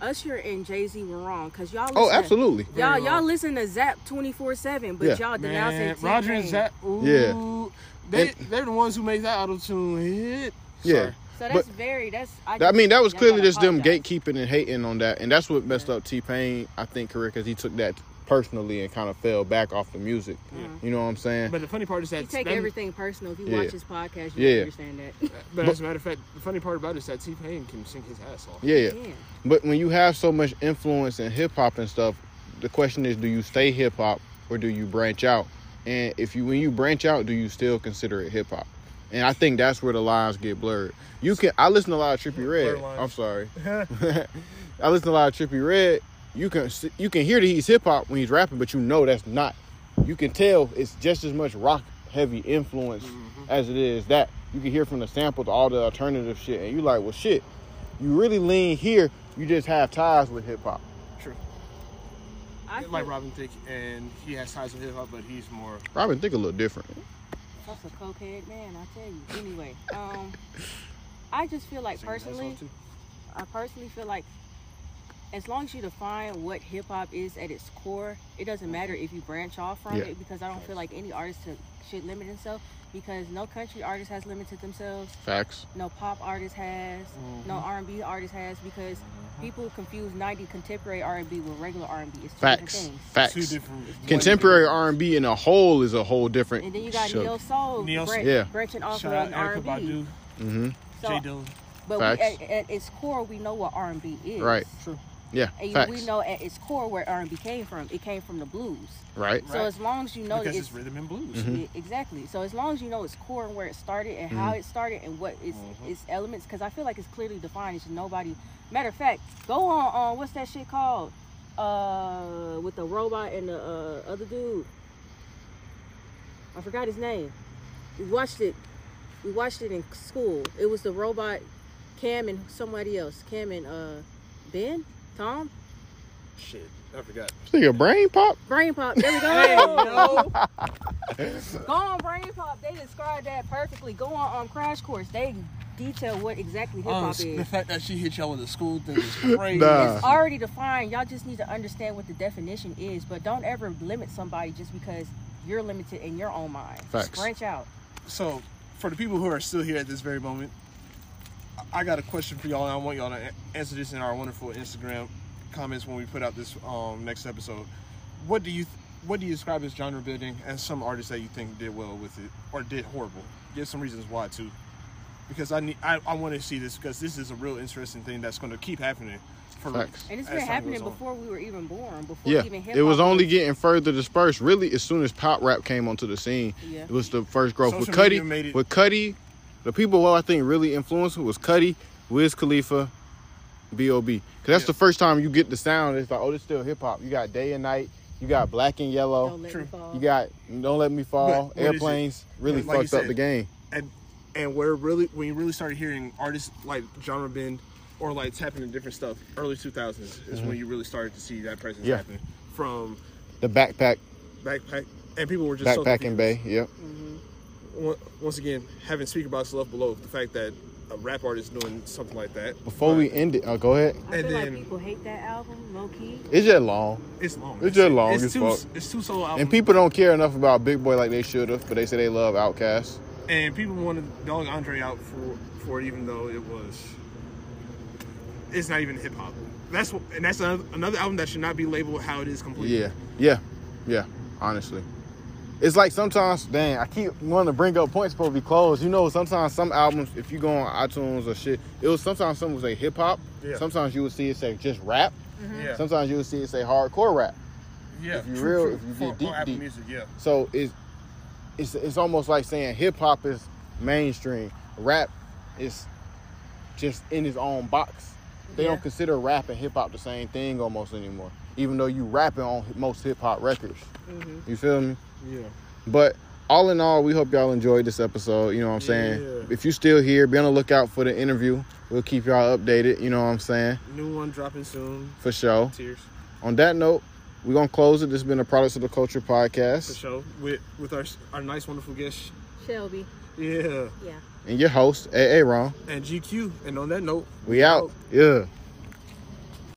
Usher and Jay Z were wrong because y'all. Oh, absolutely. Y'all, Very y'all wrong. listen to Zapp 24 7, but Yeah. y'all denouncing Man, T-Pain. Roger and Zapp. Ooh, Yeah. They, And- they're the ones who made that auto tune hit. Yeah. Sorry. So that's But- very, that's. I, I mean, that was clearly just them gatekeeping and hating on that, and that's what messed up T Pain, I think, career because he took that personally and kind of fell back off the music. You know what I'm saying? But the funny part is that You take them- everything personal. If you Yeah. watch his podcast, you Yeah. understand that. Uh, but as a matter of fact, the funny part about it is that T Pain can sing his ass off. yeah, yeah. Yeah. But when you have so much influence in hip hop and stuff, the question is, do you stay hip hop or do you branch out? And if you when you branch out, do you still consider it hip hop? And I think that's where the lines get blurred. You can I listen to a lot of Trippie Redd. I'm sorry. I listen to a lot of Trippie Redd. You can you can hear that he's hip hop when he's rapping, but you know that's not. You can tell it's just as much rock heavy influence as it is that. You can hear from the sample to all the alternative shit, and you like, well, shit. You really lean here. You just have ties with hip hop. True. I like Robin Thicke, and he has ties with hip hop, but he's more. Robin think a little different. That's a cokehead man, I tell you. Anyway, um, I just feel like singing personally. I personally feel like as long as you define what hip hop is at its core, it doesn't matter if you branch off from Yeah. it because I don't feel like any artist to, should limit himself because no country artist has limited themselves, Facts. no pop artist has, no Mm-hmm. R&B artist has because people confuse 90 contemporary R&B with regular R&B. It's two Facts. different things. Facts. Two different. Contemporary R and B in a whole is a whole different. And then you got show. Neo Soul Neo- bran- Yeah. branching off Shout of R&B. Badu, Mm-hmm. So, J Dilla. but we, Facts. at, at its core, we know what R&B is. Right. True. Yeah. And Facts. we know at its core where R&B came from. It came from the blues. Right. So Right. as long as you know because it's, it's rhythm and blues. Mm-hmm. Yeah, exactly. So as long as you know its core and where it started and how it started and what its Mhm. its elements, because I feel like it's clearly defined. It's nobody. Matter of fact, go on on what's that shit called? Uh, with the robot and the uh, other dude. I forgot his name. We watched it. We watched it in school. It was the robot, Cam and somebody else. Cam and uh, Ben, Tom, Shit, I forgot. Think a brain pop. Brain Pop. There we go. Hey. Go on Brain Pop. They described that perfectly. Go on um, Crash Course. They detail what exactly hip Oh, hop the is. fact that she hit y'all with a school thing is crazy. Nah. It's already defined. Y'all just need to understand what the definition is. But don't ever limit somebody just because you're limited in your own mind. Facts. Branch out. so for the people who are still here at this very moment, I- I got a question for y'all, and I want y'all to answer this in our wonderful Instagram comments when we put out this um, next episode. What do you what do you describe as genre building, and some artists that you think did well with it or did horrible? Give some reasons why too, because I need I, I want to see this because this is a real interesting thing that's going to keep happening. For Facts. And it's been happening before we were even born. Before Yeah, even hip it was only getting further dispersed. Really, as soon as pop rap came onto the scene, Yeah. it was the first growth. with Social media Cudi, with Cudi, the people who I think really influenced was Cudi, Wiz Khalifa, B.O.B. Because that's Yeah. the first time you get the sound. It's like, oh, this still hip hop. You got Day and Night. You got Black and Yellow. Don't let True. me fall. You got Don't Let Me Fall. But what is it? Airplanes really Like you fucked up the game. and and where really when you really started hearing artists like genre bend or like tapping into different stuff early 2000s is when you really started to see that presence Mm-hmm. Yeah. happen from The backpack, backpack and people were just backpacking confused. bay. Yep. On- once again having speak about love below the fact that a rap artist doing something like that Before we end it, oh, go ahead. I and feel then- like people hate that album, low key. It's just long. it's long It's just long it's as two, fuck. it's two solo albums And people don't care enough about Big Boi like they should have, but they say they love Outkast. and people wanted to dog Andre out for for it even though it was it's not even hip hop that's what, and that's another, another album that should not be labeled how it is completely Yeah, yeah, yeah. Honestly, it's like sometimes, dang, I keep wanting to bring up points supposed to be closed. You know, sometimes some albums, if you go on iTunes or shit, it was sometimes some would say hip hop. Yeah. Sometimes you would see it say just rap. yeah Sometimes you would see it say hardcore rap. Yeah, If you true, real- true. if you For- get deep, deep. Music, yeah, So it's it's it's almost like saying hip hop is mainstream. Rap is just in its own box. They Yeah. don't consider rap and hip hop the same thing almost anymore. Even though you rapping on most hip hop records. Mm-hmm. You feel me? Yeah. But all in all, we hope y'all enjoyed this episode. You know what I'm saying? Yeah. If you're still here, be on the lookout for the interview. We'll keep y'all updated. You know what I'm saying? New one dropping soon. For sure. Tears On that note, we're gonna close it. This has been a Products of the Culture podcast. for sure with with our our nice wonderful guest. Shelby. Yeah, Yeah. And your host, AA Ron. and GQ. And on that note, We out. Yeah.